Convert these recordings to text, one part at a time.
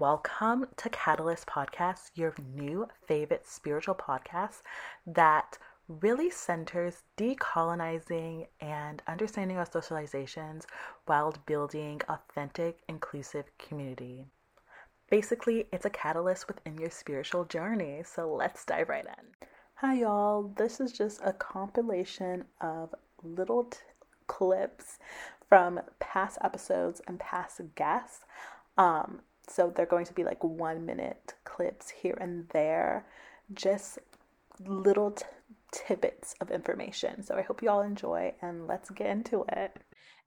Welcome to Catalyst Podcast, your new favorite spiritual podcast that really centers decolonizing and understanding our socializations while building authentic, inclusive community. Basically, it's a catalyst within your spiritual journey. So let's dive right in. Hi, y'all. This is just a compilation of little t- clips from past episodes and past guests. Um, so they're going to be like one minute clips here and there, just little t- tidbits of information. So I hope you all enjoy and let's get into it.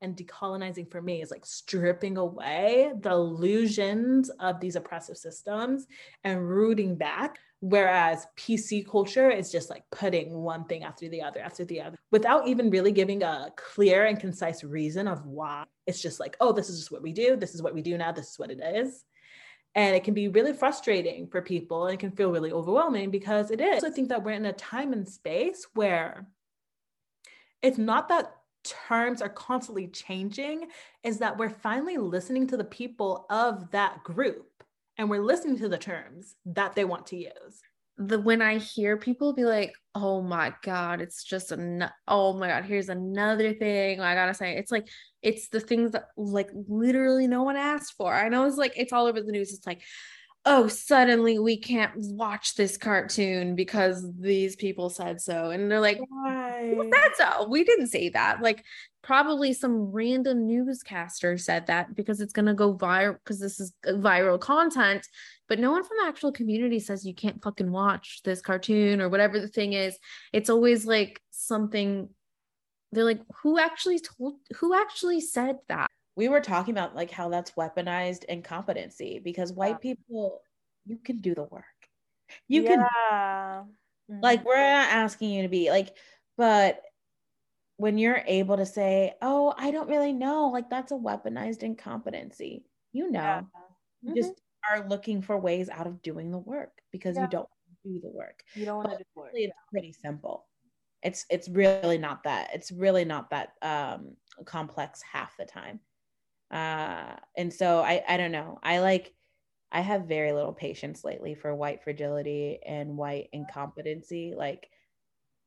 And decolonizing for me is like stripping away the illusions of these oppressive systems and rooting back. Whereas PC culture is just like putting one thing after the other, after the other, without even really giving a clear and concise reason of why. It's just like, oh, this is just what we do. This is what we do now. This is what it is and it can be really frustrating for people and it can feel really overwhelming because it is. I think that we're in a time and space where it's not that terms are constantly changing, is that we're finally listening to the people of that group and we're listening to the terms that they want to use the when I hear people be like, "Oh my god, it's just a oh my god, here's another thing I gotta say," it's like it's the things that like literally no one asked for. I know it's like it's all over the news. It's like, oh, suddenly we can't watch this cartoon because these people said so, and they're like, why? Who said so? We didn't say that. Like probably some random newscaster said that because it's gonna go viral because this is viral content but no one from the actual community says you can't fucking watch this cartoon or whatever the thing is it's always like something they're like who actually told who actually said that we were talking about like how that's weaponized incompetency because white yeah. people you can do the work you yeah. can like mm-hmm. we're not asking you to be like but when you're able to say oh i don't really know like that's a weaponized incompetency you know yeah. you mm-hmm. just are looking for ways out of doing the work because yeah. you don't do the work. You don't want to do work. It's yeah. pretty simple. It's it's really not that. It's really not that um, complex half the time. Uh, and so I I don't know. I like I have very little patience lately for white fragility and white incompetency, like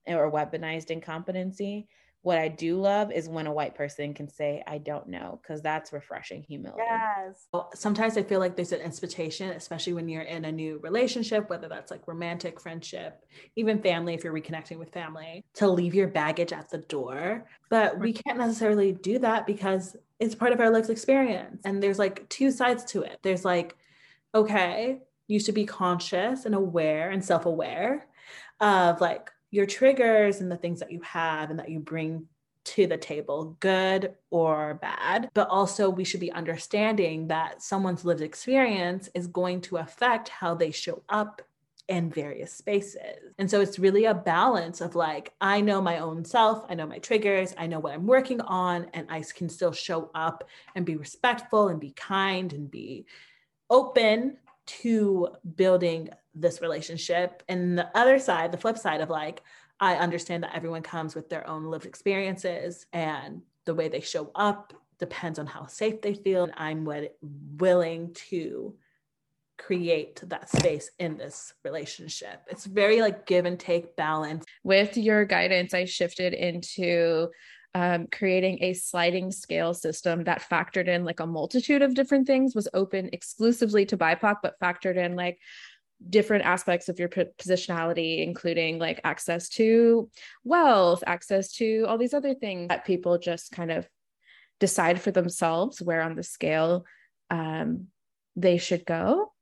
or weaponized incompetency what I do love is when a white person can say, I don't know, because that's refreshing humility. Yes. Sometimes I feel like there's an expectation, especially when you're in a new relationship, whether that's like romantic, friendship, even family, if you're reconnecting with family, to leave your baggage at the door. But we can't necessarily do that because it's part of our lived experience. And there's like two sides to it. There's like, okay, you should be conscious and aware and self aware of like, your triggers and the things that you have and that you bring to the table, good or bad. But also, we should be understanding that someone's lived experience is going to affect how they show up in various spaces. And so it's really a balance of like, I know my own self, I know my triggers, I know what I'm working on, and I can still show up and be respectful and be kind and be open to building this relationship. And the other side, the flip side of like, I understand that everyone comes with their own lived experiences and the way they show up depends on how safe they feel. And I'm willing to create that space in this relationship. It's very like give and take balance. With your guidance, I shifted into um, creating a sliding scale system that factored in like a multitude of different things, was open exclusively to BIPOC, but factored in like different aspects of your positionality, including like access to wealth, access to all these other things that people just kind of decide for themselves where on the scale um, they should go.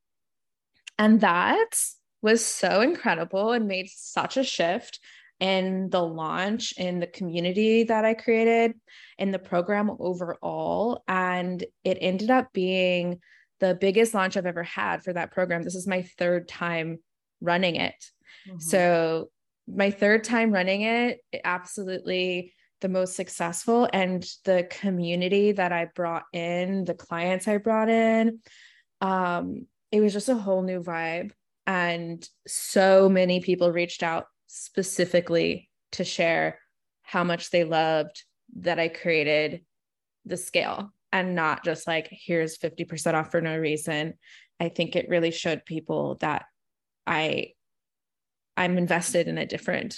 And that was so incredible and made such a shift in the launch in the community that I created in the program overall. And it ended up being the biggest launch I've ever had for that program. This is my third time running it. Mm-hmm. So, my third time running it, it, absolutely the most successful. And the community that I brought in, the clients I brought in, um, it was just a whole new vibe. And so many people reached out specifically to share how much they loved that I created the scale and not just like here's 50% off for no reason I think it really showed people that I I'm invested in a different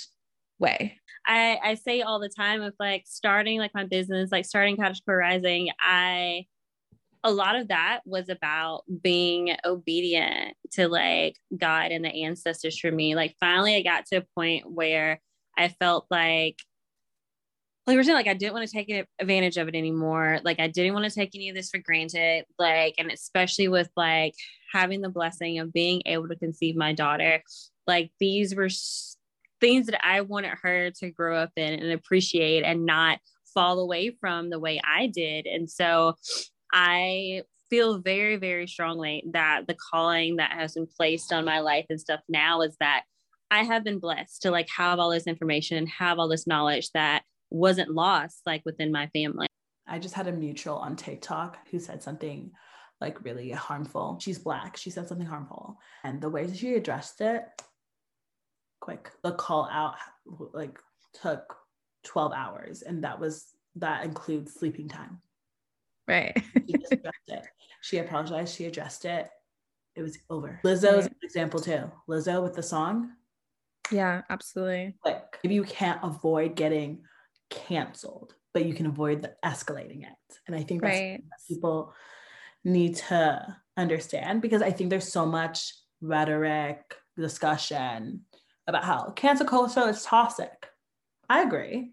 way. I, I say all the time of like starting like my business, like starting Cottage Core Rising, I a lot of that was about being obedient to like God and the ancestors for me. Like finally I got to a point where I felt like like we're saying, like I didn't want to take advantage of it anymore. Like I didn't want to take any of this for granted. Like, and especially with like having the blessing of being able to conceive my daughter, like these were things that I wanted her to grow up in and appreciate and not fall away from the way I did. And so I feel very, very strongly that the calling that has been placed on my life and stuff now is that I have been blessed to like have all this information have all this knowledge that wasn't lost like within my family. I just had a mutual on TikTok who said something like really harmful. She's black. She said something harmful. And the way she addressed it, quick. The call out like took 12 hours. And that was that includes sleeping time. Right. she just it. She apologized. She addressed it. It was over. Lizzo's right. an example too. Lizzo with the song. Yeah, absolutely. Like maybe you can't avoid getting canceled, but you can avoid the escalating it. And I think that's right. that people need to understand because I think there's so much rhetoric, discussion about how cancel culture is toxic. I agree,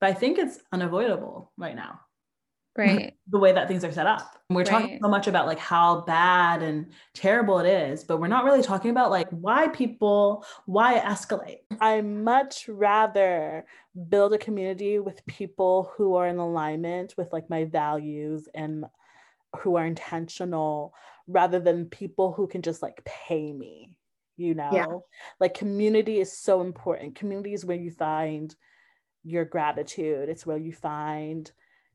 but I think it's unavoidable right now right. The way that things are set up. We're right. talking so much about like how bad and terrible it is but we're not really talking about like why people why escalate i much rather build a community with people who are in alignment with like my values and who are intentional rather than people who can just like pay me you know? Yeah. like community is so important. Community is where you find your gratitude. It's where you find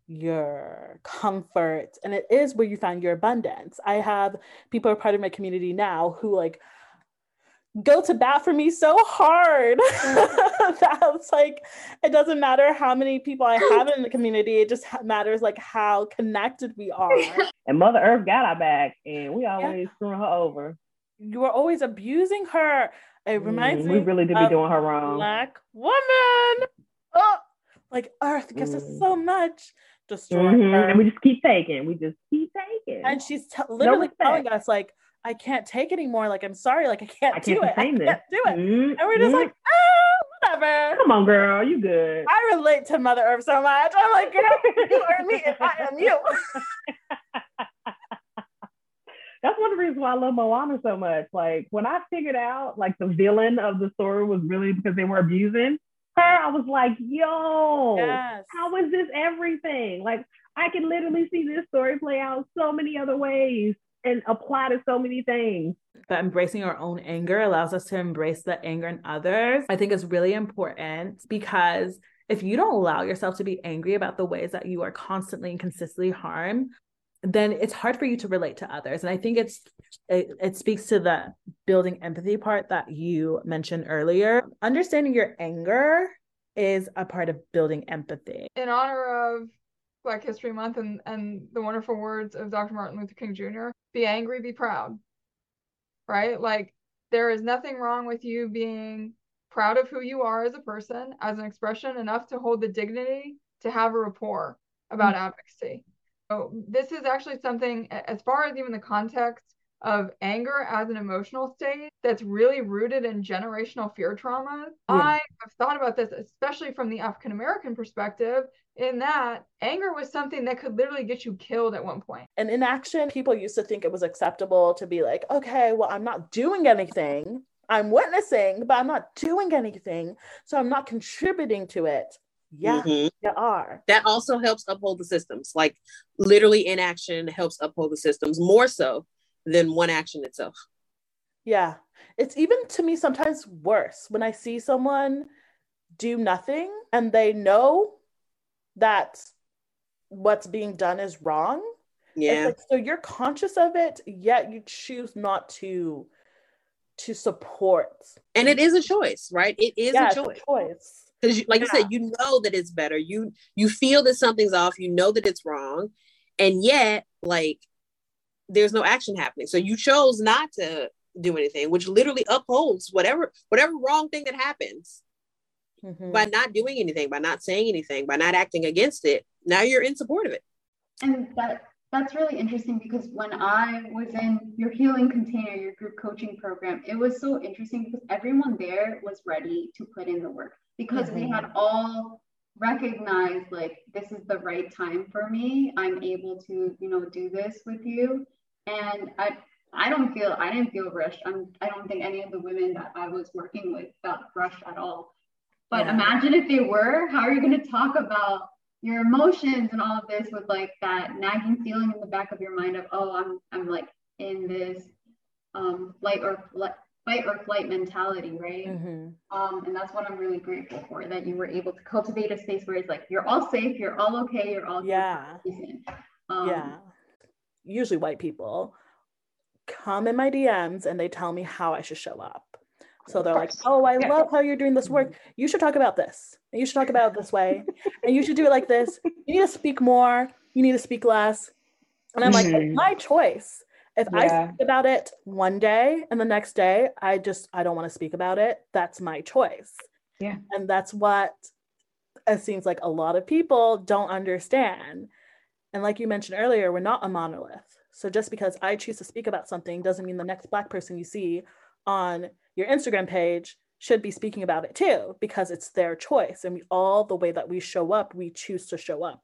your comfort and it is where you find your abundance. I have people are part of my community now who like go to bat for me so hard. That's like it doesn't matter how many people i have in the community it just matters like how connected we are. And mother earth got our back and we always yeah. screwing her over. You are always abusing her. It reminds mm, me we really did be doing her wrong. Black woman. Oh like earth gives mm. us so much destroy mm-hmm. her. And we just keep taking. We just keep taking. And she's t- literally no telling us like, I can't take anymore. Like, I'm sorry. Like, I can't, I can't do it. I can't do it. Mm-hmm. And we're just like, oh, whatever. Come on, girl. You good. I relate to Mother Earth so much. I'm like, girl, you are me and I am you. That's one of the reasons why I love Moana so much. Like when I figured out like the villain of the story was really because they were abusing, her, I was like, yo, yes. how is this everything? Like, I can literally see this story play out so many other ways and apply to so many things. But embracing our own anger allows us to embrace the anger in others. I think is really important because if you don't allow yourself to be angry about the ways that you are constantly and consistently harmed, then it's hard for you to relate to others. And i think it's it, it speaks to the building empathy part that you mentioned earlier. Understanding your anger is a part of building empathy. In honor of black history month and and the wonderful words of dr martin luther king jr be angry be proud right? Like there is nothing wrong with you being proud of who you are as a person as an expression enough to hold the dignity to have a rapport about mm-hmm. advocacy this is actually something, as far as even the context of anger as an emotional state, that's really rooted in generational fear trauma. Yeah. I have thought about this, especially from the African American perspective, in that anger was something that could literally get you killed at one point. And in action, people used to think it was acceptable to be like, okay, well, I'm not doing anything. I'm witnessing, but I'm not doing anything. So I'm not contributing to it. Yeah, mm-hmm. you are. That also helps uphold the systems. Like literally inaction helps uphold the systems more so than one action itself. Yeah. It's even to me sometimes worse when I see someone do nothing and they know that what's being done is wrong. Yeah. Like, so you're conscious of it, yet you choose not to to support. And it is a choice, right? It is yeah, a choice. A choice because like yeah. you said you know that it's better you you feel that something's off you know that it's wrong and yet like there's no action happening. So you chose not to do anything, which literally upholds whatever whatever wrong thing that happens mm-hmm. by not doing anything, by not saying anything, by not acting against it. Now you're in support of it. And that that's really interesting because when I was in your healing container, your group coaching program, it was so interesting because everyone there was ready to put in the work because mm-hmm. we had all recognized like this is the right time for me. I'm able to, you know, do this with you. And I I don't feel I didn't feel rushed. I'm I don't think any of the women that I was working with felt rushed at all. But yeah. imagine if they were, how are you going to talk about your emotions and all of this with like that nagging feeling in the back of your mind of oh i'm i'm like in this um flight or flight fight or flight mentality right? Mm-hmm. um and that's what i'm really grateful for that you were able to cultivate a space where it's like you're all safe you're all okay you're all yeah. Um, yeah. Usually white people come in my dms and they tell me how i should show up so they're like, oh, I yeah. love how you're doing this work. Mm-hmm. You should talk about this. You should talk about it this way. and you should do it like this. You need to speak more. You need to speak less. And I'm mm-hmm. like, it's my choice. If yeah. I speak about it one day and the next day, I just, I don't want to speak about it. That's my choice. Yeah. And that's what it seems like a lot of people don't understand. And like you mentioned earlier, we're not a monolith. So just because I choose to speak about something doesn't mean the next Black person you see on your Instagram page should be speaking about it too because it's their choice. And we all the way that we show up we choose to show up.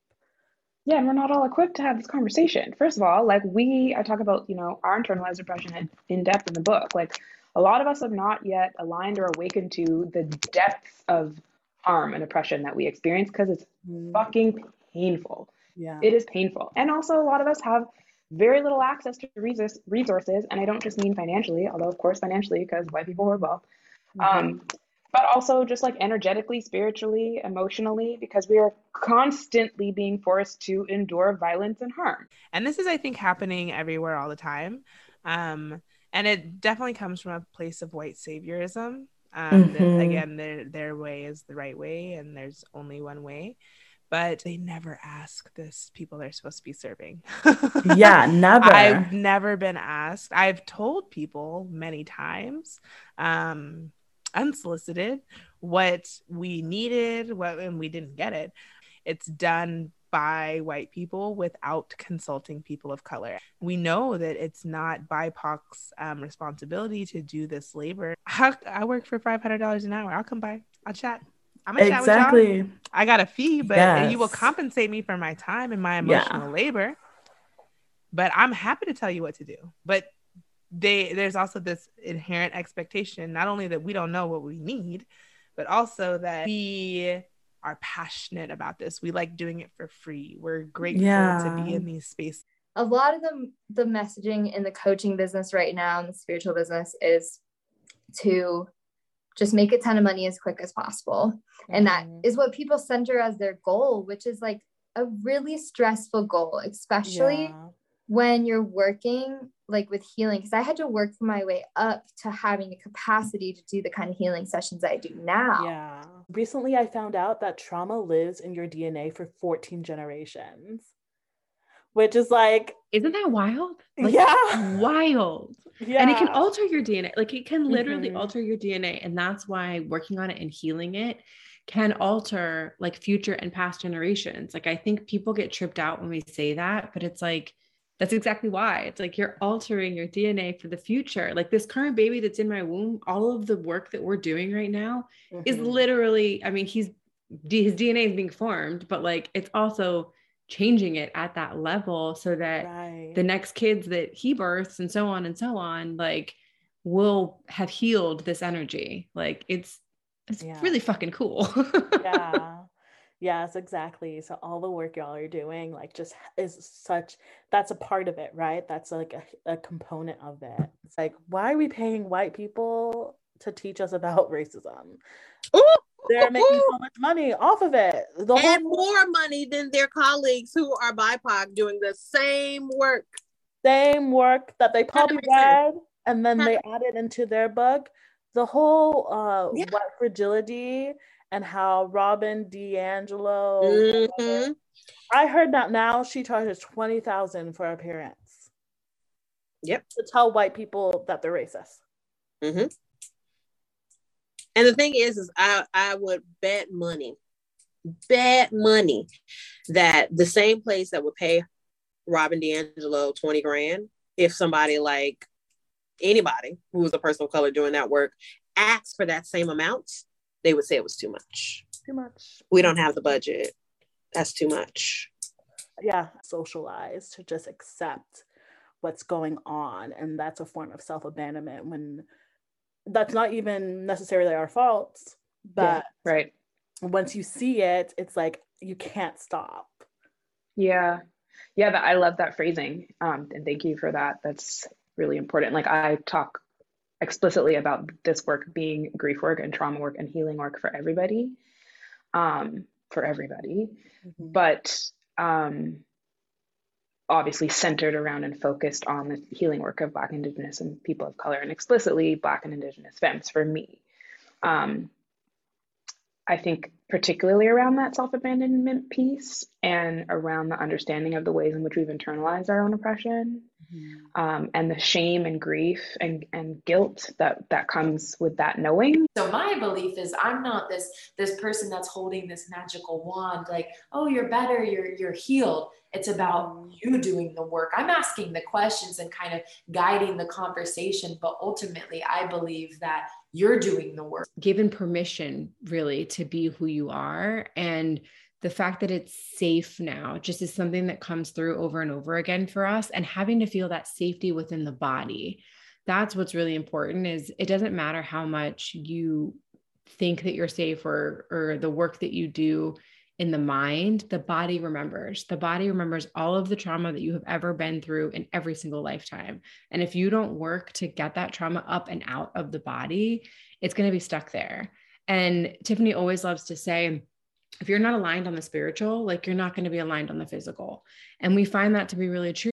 Yeah and we're not all equipped to have this conversation. First of all like we i talk about you know our internalized oppression in depth in the book. Like a lot of us have not yet aligned or awakened to the depths of harm and oppression that we experience because it's mm. fucking painful. Yeah. It is painful. And also a lot of us have very little access to resources, and I don't just mean financially, although of course financially because white people are well, mm-hmm. um, but also just like energetically, spiritually, emotionally, because we are constantly being forced to endure violence and harm. And this is, I think, happening everywhere all the time, um, and it definitely comes from a place of white saviorism. Um, mm-hmm. Again, their their way is the right way, and there's only one way but they never ask this people they're supposed to be serving. yeah, never. I've never been asked. I've told people many times, um, unsolicited, what we needed, what and we didn't get it. It's done by white people without consulting people of color. We know that it's not BIPOC's um, responsibility to do this labor. I, I work for $500 an hour. I'll come by. I'll chat. I'm gonna exactly. Chat I got a fee, but yes. you will compensate me for my time and my emotional yeah. labor. But I'm happy to tell you what to do. But they there's also this inherent expectation, not only that we don't know what we need, but also that we are passionate about this. We like doing it for free. We're grateful yeah. to be in these spaces. A lot of the the messaging in the coaching business right now in the spiritual business is to just make a ton of money as quick as possible. And that mm-hmm. what people center as their goal, which is like a really stressful goal, especially yeah. when you're working like with healing. Because I had to work my way up to having the capacity to do the kind of healing sessions I do now. Yeah. Recently, I found out that trauma lives in your DNA for 14 generations which is like isn't that wild? Like, yeah. wild. Yeah and it can alter your dna like it can literally mm-hmm. alter your dna and that's why working on it and healing it can alter like future and past generations. Like i think people get tripped out when we say that but it's like that's exactly why. It's like you're altering your dna for the future. Like this current baby that's in my womb all of the work that we're doing right now mm-hmm. is literally i mean he's his dna is being formed but like it's also changing it at that level so that right. the next kids that he births and so on and so on like will have healed this energy like it's it's yeah. really fucking cool yeah yes exactly so all the work y'all are doing like just is such that's a part of it right that's like a, a component of it it's like why are we paying white people to teach us about racism Ooh! They're making so much money off of it. The and more money than their colleagues who are BIPOC doing the same work. Same work that they probably read and then they added into their book. The whole uh, yeah. white fragility and how Robin DiAngelo. Mm-hmm. I heard that now she charges twenty thousand for appearance. Yep. To tell white people that they're racist. Mm-hmm. And the thing is, is I I would bet money, bet money that the same place that would pay Robin DiAngelo 20 grand, if somebody like anybody who was a person of color doing that work asked for that same amount, they would say it was too much. Too much. We don't have the budget. That's too much. Yeah, socialized to just accept what's going on. And that's a form of self abandonment when that's not even necessarily our faults, but yeah, right. Once you see it, it's like you can't stop. Yeah. Yeah, that I love that phrasing. Um, and thank you for that. That's really important. Like I talk explicitly about this work being grief work and trauma work and healing work for everybody. Um, for everybody. Mm-hmm. But um obviously centered around and focused on the healing work of Black, Indigenous, and people of color, and explicitly Black and Indigenous femmes for me. Um, I think particularly around that self abandonment piece and around the understanding of the ways in which we've internalized our own oppression. Um, and the shame and grief and, and guilt that that comes with that knowing. So my belief is I'm not this this person that's holding this magical wand like oh you're better you're you're healed. It's about you doing the work. I'm asking the questions and kind of guiding the conversation, but ultimately I believe that you're doing the work. Given permission, really, to be who you are. And the fact that it's safe now just is something that comes through over and over again for us. And having to feel that safety within the body. That's what's really important is it doesn't matter how much you think that you're safe or or the work that you do in the mind, the body remembers. The body remembers all of the trauma that you have ever been through in every single lifetime. And if you don't work to get that trauma up and out of the body, it's going to be stuck there. And Tiffany always loves to say, if you're not aligned on the spiritual, like you're not going to be aligned on the physical. And we find that to be really true.